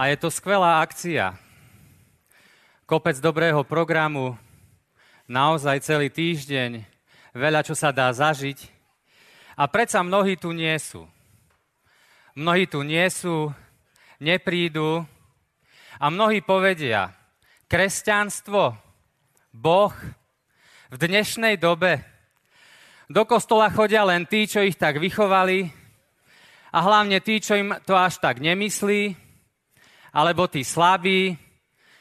a je to skvelá akcia. Kopec dobrého programu, naozaj celý týždeň, veľa čo sa dá zažiť. A predsa mnohí tu nie sú. Mnohí tu nie sú, neprídu a mnohí povedia, kresťanstvo, Boh v dnešnej dobe. Do kostola chodia len tí, čo ich tak vychovali a hlavne tí, čo im to až tak nemyslí alebo tí slabí,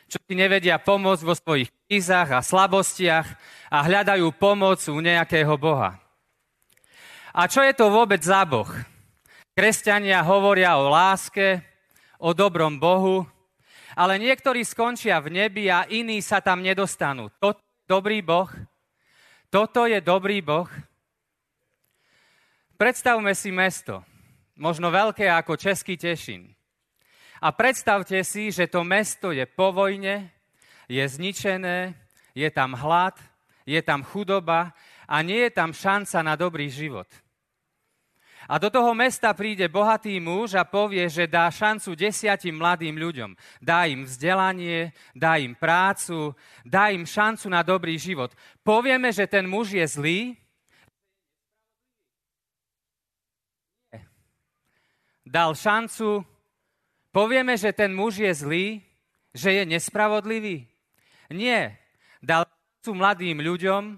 čo ti nevedia pomôcť vo svojich krízach a slabostiach a hľadajú pomoc u nejakého Boha. A čo je to vôbec za Boh? Kresťania hovoria o láske, o dobrom Bohu, ale niektorí skončia v nebi a iní sa tam nedostanú. Toto je dobrý Boh? Toto je dobrý Boh? Predstavme si mesto, možno veľké ako Český Tešin. A predstavte si, že to mesto je po vojne, je zničené, je tam hlad, je tam chudoba a nie je tam šanca na dobrý život. A do toho mesta príde bohatý muž a povie, že dá šancu desiatim mladým ľuďom. Dá im vzdelanie, dá im prácu, dá im šancu na dobrý život. Povieme, že ten muž je zlý? Dal šancu Povieme, že ten muž je zlý, že je nespravodlivý? Nie. Dal sú mladým ľuďom,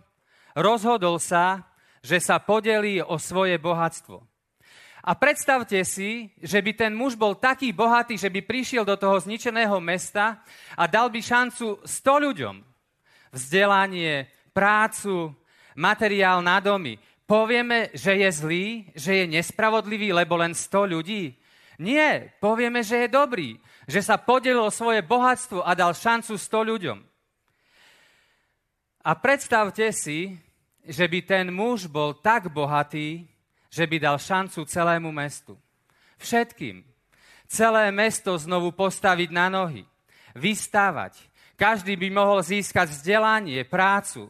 rozhodol sa, že sa podelí o svoje bohatstvo. A predstavte si, že by ten muž bol taký bohatý, že by prišiel do toho zničeného mesta a dal by šancu 100 ľuďom. Vzdelanie, prácu, materiál na domy. Povieme, že je zlý, že je nespravodlivý, lebo len 100 ľudí? Nie, povieme, že je dobrý, že sa podelil svoje bohatstvo a dal šancu 100 ľuďom. A predstavte si, že by ten muž bol tak bohatý, že by dal šancu celému mestu. Všetkým. Celé mesto znovu postaviť na nohy. Vystávať. Každý by mohol získať vzdelanie, prácu.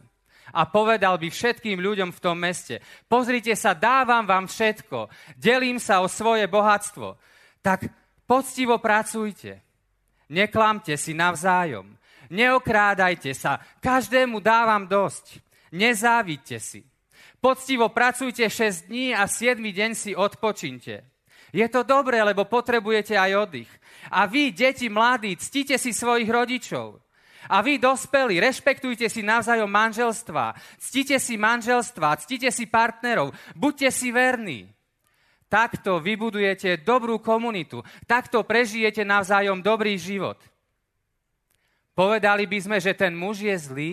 A povedal by všetkým ľuďom v tom meste, pozrite sa, dávam vám všetko, delím sa o svoje bohatstvo tak poctivo pracujte. Neklamte si navzájom. Neokrádajte sa. Každému dávam dosť. Nezávidte si. Poctivo pracujte 6 dní a 7 deň si odpočinte. Je to dobré, lebo potrebujete aj oddych. A vy, deti mladí, ctite si svojich rodičov. A vy, dospelí, rešpektujte si navzájom manželstva. Ctite si manželstva, ctite si partnerov. Buďte si verní. Takto vybudujete dobrú komunitu. Takto prežijete navzájom dobrý život. Povedali by sme, že ten muž je zlý,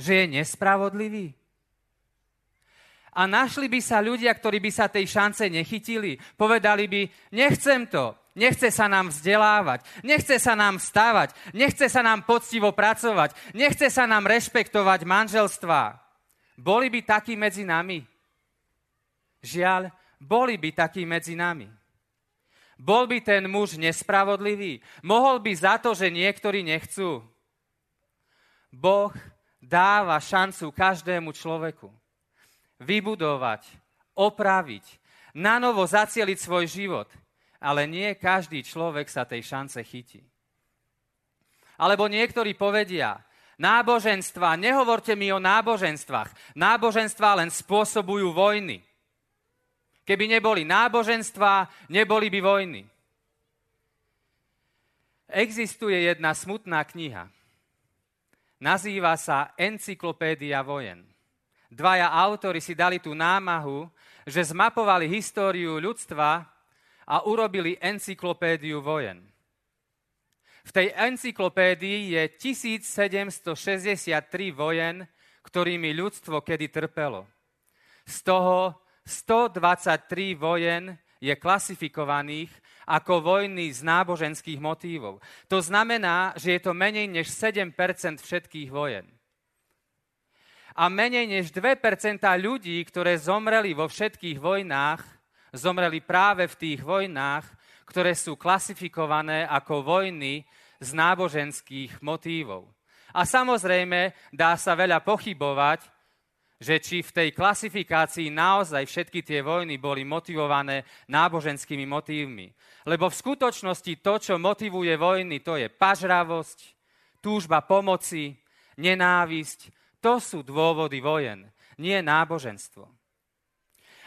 že je nespravodlivý. A našli by sa ľudia, ktorí by sa tej šance nechytili. Povedali by, nechcem to, nechce sa nám vzdelávať, nechce sa nám stávať, nechce sa nám poctivo pracovať, nechce sa nám rešpektovať manželstva. Boli by takí medzi nami? Žiaľ, boli by takí medzi nami. Bol by ten muž nespravodlivý? Mohol by za to, že niektorí nechcú? Boh dáva šancu každému človeku vybudovať, opraviť, na novo zacieliť svoj život. Ale nie každý človek sa tej šance chytí. Alebo niektorí povedia, náboženstva, nehovorte mi o náboženstvách. Náboženstva len spôsobujú vojny. Keby neboli náboženstva, neboli by vojny. Existuje jedna smutná kniha. Nazýva sa Encyklopédia vojen. Dvaja autory si dali tú námahu, že zmapovali históriu ľudstva a urobili encyklopédiu vojen. V tej encyklopédii je 1763 vojen, ktorými ľudstvo kedy trpelo. Z toho 123 vojen je klasifikovaných ako vojny z náboženských motívov. To znamená, že je to menej než 7% všetkých vojen. A menej než 2 ľudí, ktoré zomreli vo všetkých vojnách, zomreli práve v tých vojnách, ktoré sú klasifikované ako vojny z náboženských motívov. A samozrejme, dá sa veľa pochybovať, že či v tej klasifikácii naozaj všetky tie vojny boli motivované náboženskými motívmi. Lebo v skutočnosti to, čo motivuje vojny, to je pažravosť, túžba pomoci, nenávisť. To sú dôvody vojen, nie náboženstvo.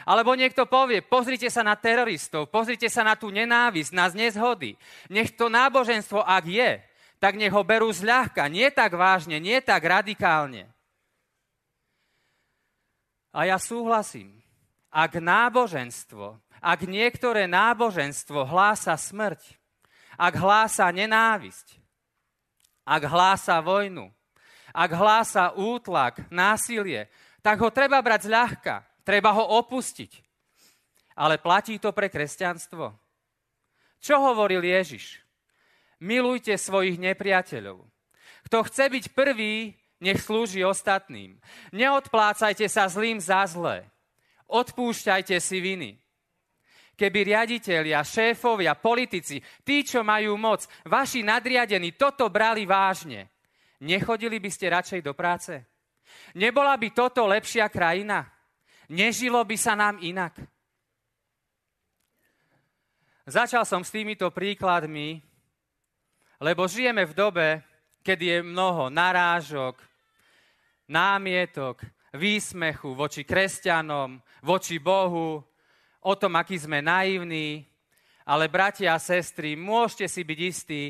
Alebo niekto povie, pozrite sa na teroristov, pozrite sa na tú nenávisť, na nezhody. Nech to náboženstvo, ak je, tak nech ho berú zľahka, nie tak vážne, nie tak radikálne. A ja súhlasím. Ak náboženstvo, ak niektoré náboženstvo hlása smrť, ak hlása nenávisť, ak hlása vojnu, ak hlása útlak, násilie, tak ho treba brať zľahka, treba ho opustiť. Ale platí to pre kresťanstvo? Čo hovoril Ježiš? Milujte svojich nepriateľov. Kto chce byť prvý, nech slúži ostatným. Neodplácajte sa zlým za zlé. Odpúšťajte si viny. Keby riaditeľia, šéfovia, politici, tí, čo majú moc, vaši nadriadení toto brali vážne, nechodili by ste radšej do práce? Nebola by toto lepšia krajina? Nežilo by sa nám inak? Začal som s týmito príkladmi, lebo žijeme v dobe, kedy je mnoho narážok, námietok, výsmechu voči kresťanom, voči Bohu, o tom, aký sme naivní. Ale bratia a sestry, môžete si byť istí,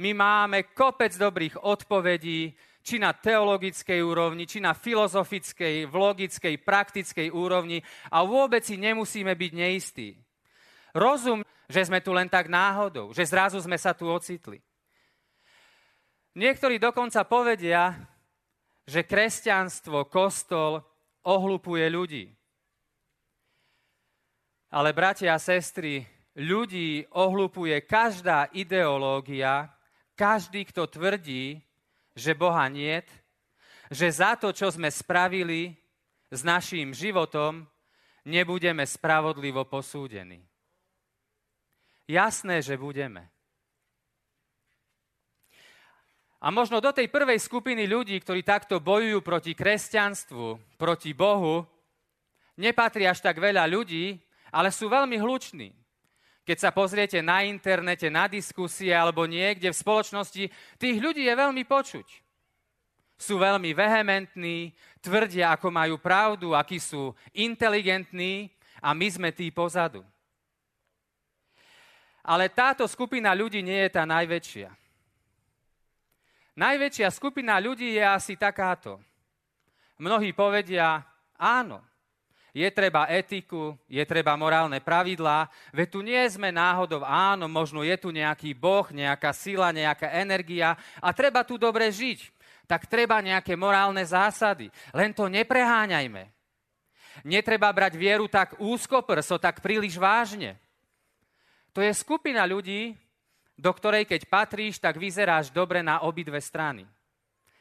my máme kopec dobrých odpovedí, či na teologickej úrovni, či na filozofickej, logickej, praktickej úrovni a vôbec si nemusíme byť neistí. Rozum, že sme tu len tak náhodou, že zrazu sme sa tu ocitli. Niektorí dokonca povedia, že kresťanstvo, kostol ohlupuje ľudí. Ale bratia a sestry, ľudí ohlupuje každá ideológia, každý, kto tvrdí, že Boha niet, že za to, čo sme spravili s naším životom, nebudeme spravodlivo posúdení. Jasné, že budeme. A možno do tej prvej skupiny ľudí, ktorí takto bojujú proti kresťanstvu, proti Bohu, nepatrí až tak veľa ľudí, ale sú veľmi hluční. Keď sa pozriete na internete, na diskusie alebo niekde v spoločnosti, tých ľudí je veľmi počuť. Sú veľmi vehementní, tvrdia, ako majú pravdu, akí sú inteligentní a my sme tí pozadu. Ale táto skupina ľudí nie je tá najväčšia. Najväčšia skupina ľudí je asi takáto. Mnohí povedia, áno, je treba etiku, je treba morálne pravidlá, veď tu nie sme náhodou, áno, možno je tu nejaký boh, nejaká sila, nejaká energia a treba tu dobre žiť. Tak treba nejaké morálne zásady. Len to nepreháňajme. Netreba brať vieru tak úzkoprso, tak príliš vážne. To je skupina ľudí, do ktorej keď patríš, tak vyzeráš dobre na obidve strany.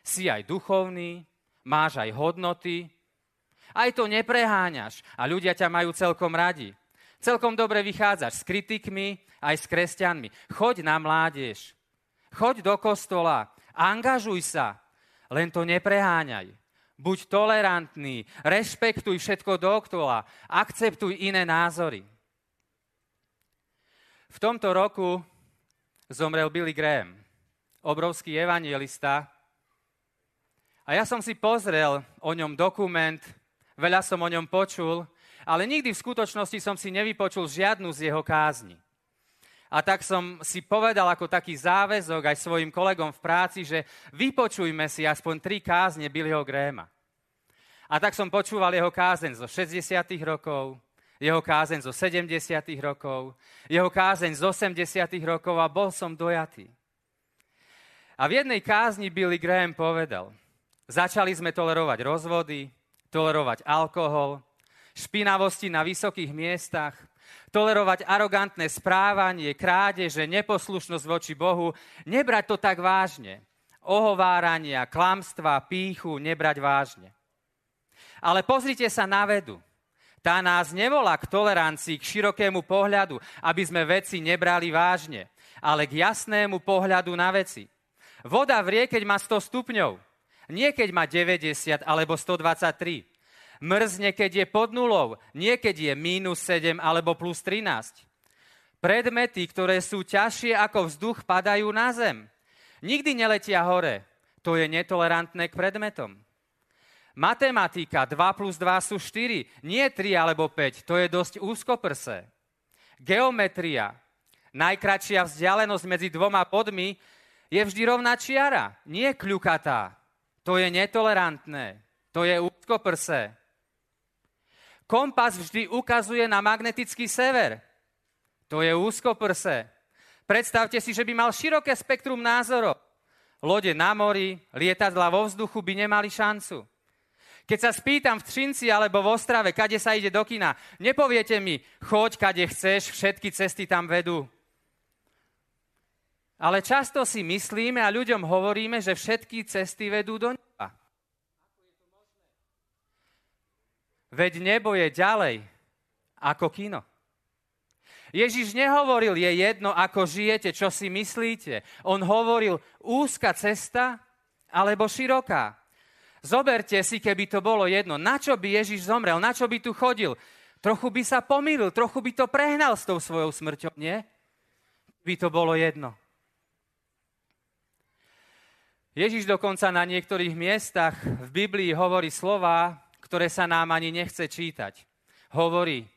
Si aj duchovný, máš aj hodnoty, aj to nepreháňaš a ľudia ťa majú celkom radi. Celkom dobre vychádzaš s kritikmi, aj s kresťanmi. Choď na mládež, choď do kostola, angažuj sa, len to nepreháňaj. Buď tolerantný, rešpektuj všetko dokola, akceptuj iné názory. V tomto roku zomrel Billy Graham, obrovský evangelista. A ja som si pozrel o ňom dokument, veľa som o ňom počul, ale nikdy v skutočnosti som si nevypočul žiadnu z jeho kázni. A tak som si povedal ako taký záväzok aj svojim kolegom v práci, že vypočujme si aspoň tri kázne Billyho Grahama. A tak som počúval jeho kázeň zo 60. rokov, jeho kázeň zo 70. rokov, jeho kázeň z 80. rokov a bol som dojatý. A v jednej kázni Billy Graham povedal, začali sme tolerovať rozvody, tolerovať alkohol, špinavosti na vysokých miestach, Tolerovať arogantné správanie, krádeže, neposlušnosť voči Bohu, nebrať to tak vážne. Ohovárania, klamstva, píchu nebrať vážne. Ale pozrite sa na vedu. Tá nás nevolá k tolerancii, k širokému pohľadu, aby sme veci nebrali vážne, ale k jasnému pohľadu na veci. Voda vrie, keď má 100 stupňov. Nie keď má 90 alebo 123. Mrzne, keď je pod nulou. Nie keď je mínus 7 alebo plus 13. Predmety, ktoré sú ťažšie ako vzduch, padajú na zem. Nikdy neletia hore. To je netolerantné k predmetom. Matematika 2 plus 2 sú 4, nie 3 alebo 5, to je dosť úzkoprsé. Geometria, najkračšia vzdialenosť medzi dvoma podmi, je vždy rovná čiara, nie kľukatá. To je netolerantné, to je úzkoprsé. Kompas vždy ukazuje na magnetický sever. To je úzkoprsé. Predstavte si, že by mal široké spektrum názorov. Lode na mori, lietadla vo vzduchu by nemali šancu. Keď sa spýtam v Třinci alebo v Ostrave, kade sa ide do kina, nepoviete mi, choď kade chceš, všetky cesty tam vedú. Ale často si myslíme a ľuďom hovoríme, že všetky cesty vedú do neba. Veď nebo je ďalej ako kino. Ježiš nehovoril, je jedno, ako žijete, čo si myslíte. On hovoril, úzka cesta alebo široká. Zoberte si, keby to bolo jedno. Na čo by Ježiš zomrel? Na čo by tu chodil? Trochu by sa pomýlil, trochu by to prehnal s tou svojou smrťou, nie? By to bolo jedno. Ježiš dokonca na niektorých miestach v Biblii hovorí slova, ktoré sa nám ani nechce čítať. Hovorí,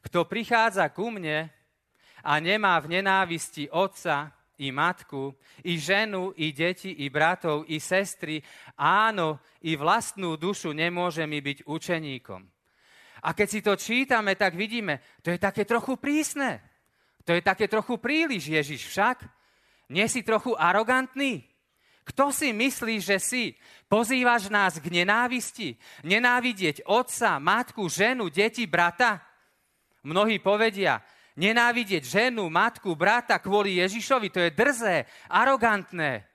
kto prichádza ku mne a nemá v nenávisti otca, i matku, i ženu, i deti, i bratov, i sestry, áno, i vlastnú dušu nemôže mi byť učeníkom. A keď si to čítame, tak vidíme, to je také trochu prísne. To je také trochu príliš, Ježiš však. Nie si trochu arogantný? Kto si myslí, že si? Pozývaš nás k nenávisti? Nenávidieť otca, matku, ženu, deti, brata? Mnohí povedia, Nenávidieť ženu, matku, brata kvôli Ježišovi, to je drzé, arogantné.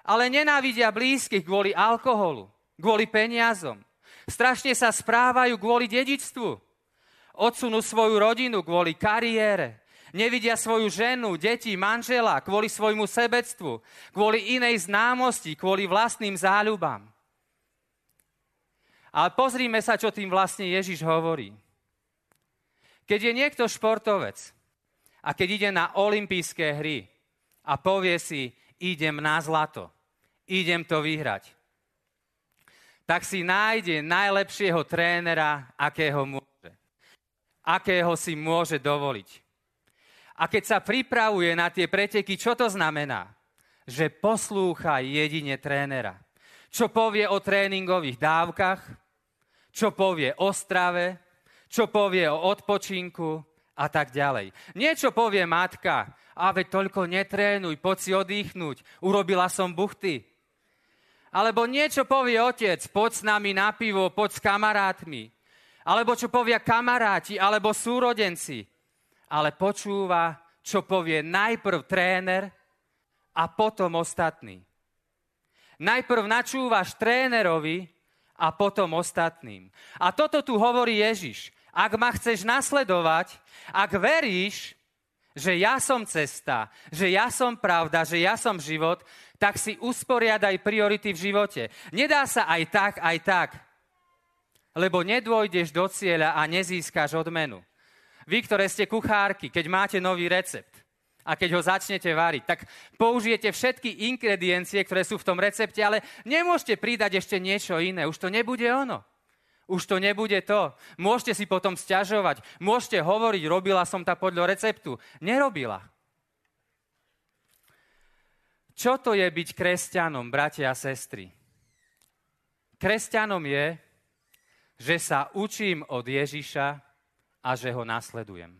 Ale nenávidia blízkych kvôli alkoholu, kvôli peniazom. Strašne sa správajú kvôli dedičstvu. Odsunú svoju rodinu kvôli kariére. Nevidia svoju ženu, deti, manžela kvôli svojmu sebectvu, kvôli inej známosti, kvôli vlastným záľubám. Ale pozrime sa, čo tým vlastne Ježiš hovorí. Keď je niekto športovec a keď ide na olympijské hry a povie si, idem na zlato, idem to vyhrať, tak si nájde najlepšieho trénera, akého môže. Akého si môže dovoliť. A keď sa pripravuje na tie preteky, čo to znamená? Že poslúcha jedine trénera. Čo povie o tréningových dávkach, čo povie o strave, čo povie o odpočinku a tak ďalej. Niečo povie matka, a veď toľko netrénuj, poď si oddychnúť, urobila som buchty. Alebo niečo povie otec, poď s nami na pivo, poď s kamarátmi. Alebo čo povia kamaráti, alebo súrodenci. Ale počúva, čo povie najprv tréner a potom ostatní. Najprv načúvaš trénerovi a potom ostatným. A toto tu hovorí Ježiš. Ak ma chceš nasledovať, ak veríš, že ja som cesta, že ja som pravda, že ja som život, tak si usporiadaj priority v živote. Nedá sa aj tak, aj tak. Lebo nedôjdeš do cieľa a nezískaš odmenu. Vy, ktoré ste kuchárky, keď máte nový recept a keď ho začnete variť, tak použijete všetky ingrediencie, ktoré sú v tom recepte, ale nemôžete pridať ešte niečo iné. Už to nebude ono. Už to nebude to. Môžete si potom stiažovať. Môžete hovoriť, robila som to podľa receptu. Nerobila. Čo to je byť kresťanom, bratia a sestry? Kresťanom je, že sa učím od Ježiša a že ho nasledujem.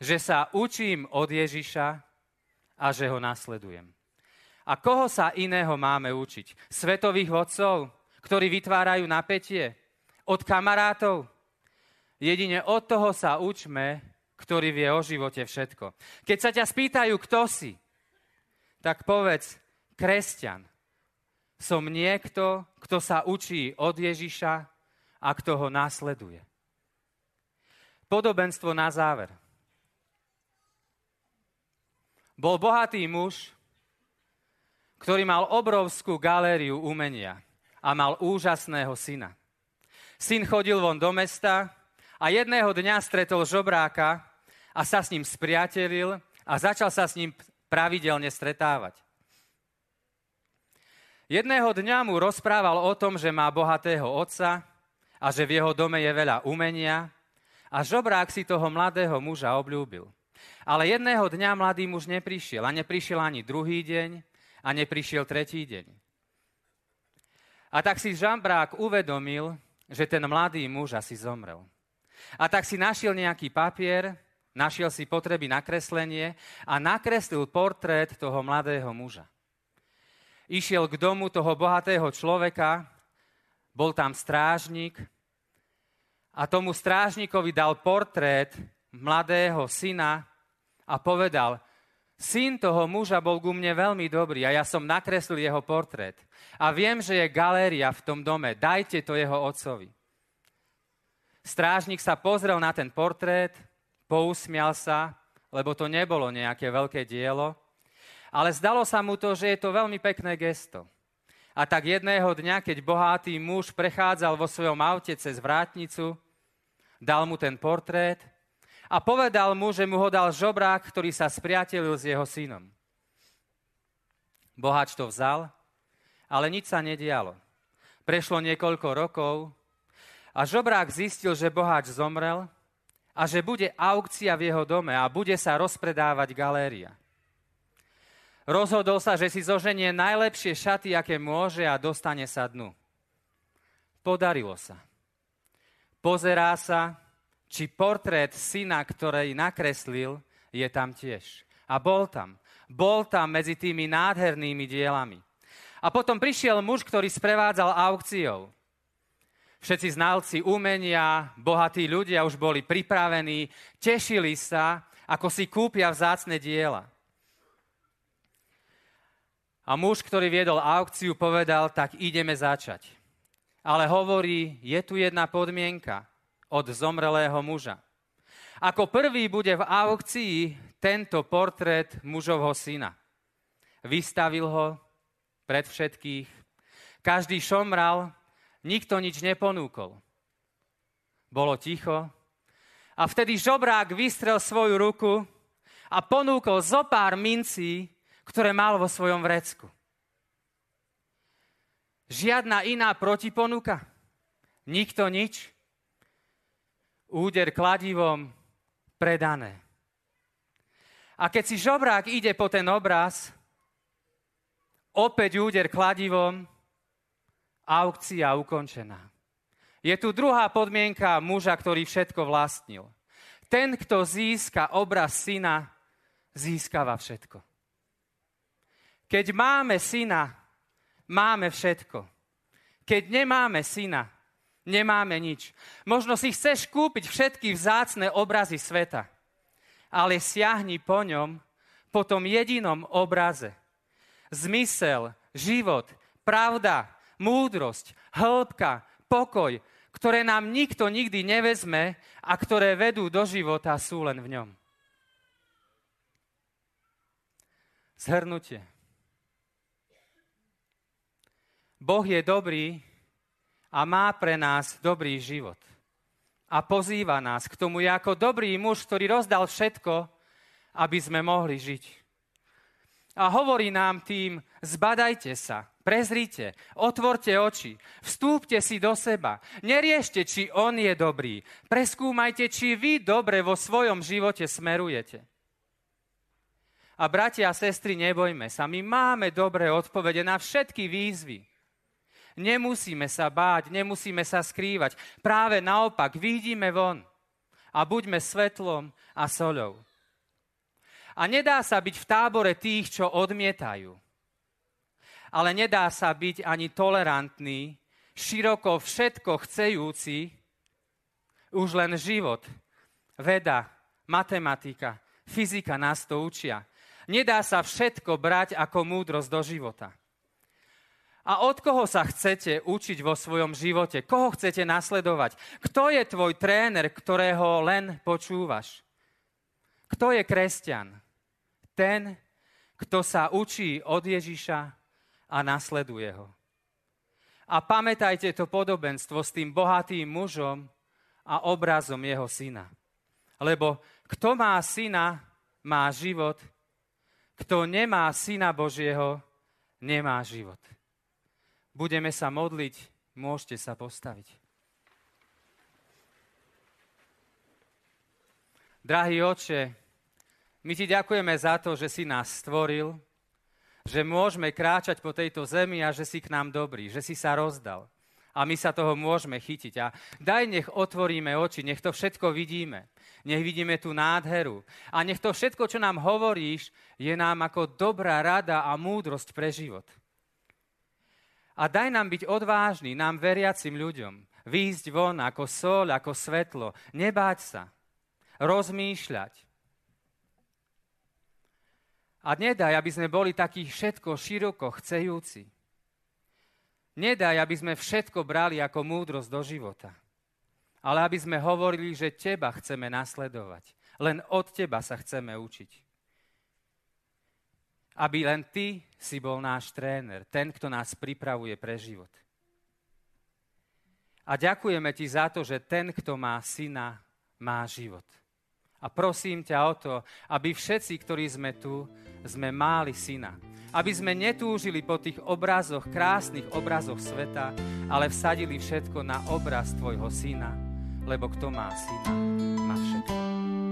Že sa učím od Ježiša a že ho nasledujem. A koho sa iného máme učiť? Svetových vodcov? Ktorí vytvárajú napätie? Od kamarátov? Jedine od toho sa učme, ktorý vie o živote všetko. Keď sa ťa spýtajú, kto si, tak povedz, kresťan. Som niekto, kto sa učí od Ježiša a kto ho následuje. Podobenstvo na záver. Bol bohatý muž, ktorý mal obrovskú galériu umenia a mal úžasného syna. Syn chodil von do mesta a jedného dňa stretol žobráka a sa s ním spriatelil a začal sa s ním pravidelne stretávať. Jedného dňa mu rozprával o tom, že má bohatého otca a že v jeho dome je veľa umenia a žobrák si toho mladého muža obľúbil. Ale jedného dňa mladý muž neprišiel a neprišiel ani druhý deň a neprišiel tretí deň. A tak si žambrák uvedomil, že ten mladý muž asi zomrel. A tak si našiel nejaký papier, našiel si potreby na kreslenie a nakreslil portrét toho mladého muža. Išiel k domu toho bohatého človeka, bol tam strážnik a tomu strážnikovi dal portrét mladého syna a povedal, syn toho muža bol ku mne veľmi dobrý a ja som nakreslil jeho portrét. A viem, že je galéria v tom dome, dajte to jeho otcovi. Strážnik sa pozrel na ten portrét, pousmial sa, lebo to nebolo nejaké veľké dielo, ale zdalo sa mu to, že je to veľmi pekné gesto. A tak jedného dňa, keď bohatý muž prechádzal vo svojom aute cez vrátnicu, dal mu ten portrét a povedal mu, že mu ho dal žobrák, ktorý sa spriatelil s jeho synom. Boháč to vzal, ale nič sa nedialo. Prešlo niekoľko rokov a žobrák zistil, že boháč zomrel a že bude aukcia v jeho dome a bude sa rozpredávať galéria. Rozhodol sa, že si zoženie najlepšie šaty, aké môže a dostane sa dnu. Podarilo sa. Pozerá sa, či portrét syna, ktorý nakreslil, je tam tiež. A bol tam. Bol tam medzi tými nádhernými dielami. A potom prišiel muž, ktorý sprevádzal aukciou. Všetci znalci umenia, bohatí ľudia už boli pripravení, tešili sa, ako si kúpia vzácne diela. A muž, ktorý viedol aukciu, povedal, tak ideme začať. Ale hovorí, je tu jedna podmienka od zomrelého muža. Ako prvý bude v aukcii tento portrét mužovho syna. Vystavil ho pred všetkých. Každý šomral, Nikto nič neponúkol. Bolo ticho a vtedy žobrák vystrel svoju ruku a ponúkol zo pár mincí, ktoré mal vo svojom vrecku. Žiadna iná protiponuka. Nikto nič. Úder kladivom predané. A keď si žobrák ide po ten obraz, opäť úder kladivom aukcia ukončená. Je tu druhá podmienka muža, ktorý všetko vlastnil. Ten, kto získa obraz syna, získava všetko. Keď máme syna, máme všetko. Keď nemáme syna, nemáme nič. Možno si chceš kúpiť všetky vzácne obrazy sveta, ale siahni po ňom, po tom jedinom obraze. Zmysel, život, pravda, múdrosť, hĺbka, pokoj, ktoré nám nikto nikdy nevezme a ktoré vedú do života, sú len v ňom. Zhrnutie. Boh je dobrý a má pre nás dobrý život. A pozýva nás k tomu ako dobrý muž, ktorý rozdal všetko, aby sme mohli žiť. A hovorí nám tým, zbadajte sa, Prezrite, otvorte oči, vstúpte si do seba. Neriešte, či on je dobrý. Preskúmajte, či vy dobre vo svojom živote smerujete. A bratia a sestry, nebojme sa, my máme dobré odpovede na všetky výzvy. Nemusíme sa báť, nemusíme sa skrývať. Práve naopak, vidíme von a buďme svetlom a soľou. A nedá sa byť v tábore tých, čo odmietajú ale nedá sa byť ani tolerantný, široko všetko chcejúci Už len život, veda, matematika, fyzika nás to učia. Nedá sa všetko brať ako múdrosť do života. A od koho sa chcete učiť vo svojom živote? Koho chcete nasledovať? Kto je tvoj tréner, ktorého len počúvaš? Kto je kresťan? Ten, kto sa učí od Ježiša a nasleduje ho. A pamätajte to podobenstvo s tým bohatým mužom a obrazom jeho syna. Lebo kto má syna, má život, kto nemá syna Božieho, nemá život. Budeme sa modliť, môžete sa postaviť. Drahý oče, my ti ďakujeme za to, že si nás stvoril, že môžeme kráčať po tejto zemi a že si k nám dobrý, že si sa rozdal. A my sa toho môžeme chytiť. A daj, nech otvoríme oči, nech to všetko vidíme. Nech vidíme tú nádheru. A nech to všetko, čo nám hovoríš, je nám ako dobrá rada a múdrosť pre život. A daj nám byť odvážni, nám veriacim ľuďom. Výjsť von ako sol, ako svetlo. Nebáť sa. Rozmýšľať. A nedaj, aby sme boli takí všetko široko chcejúci. Nedaj, aby sme všetko brali ako múdrosť do života. Ale aby sme hovorili, že teba chceme nasledovať. Len od teba sa chceme učiť aby len ty si bol náš tréner, ten, kto nás pripravuje pre život. A ďakujeme ti za to, že ten, kto má syna, má život. A prosím ťa o to, aby všetci, ktorí sme tu, sme máli syna. Aby sme netúžili po tých obrazoch, krásnych obrazoch sveta, ale vsadili všetko na obraz tvojho syna, lebo kto má syna, má všetko.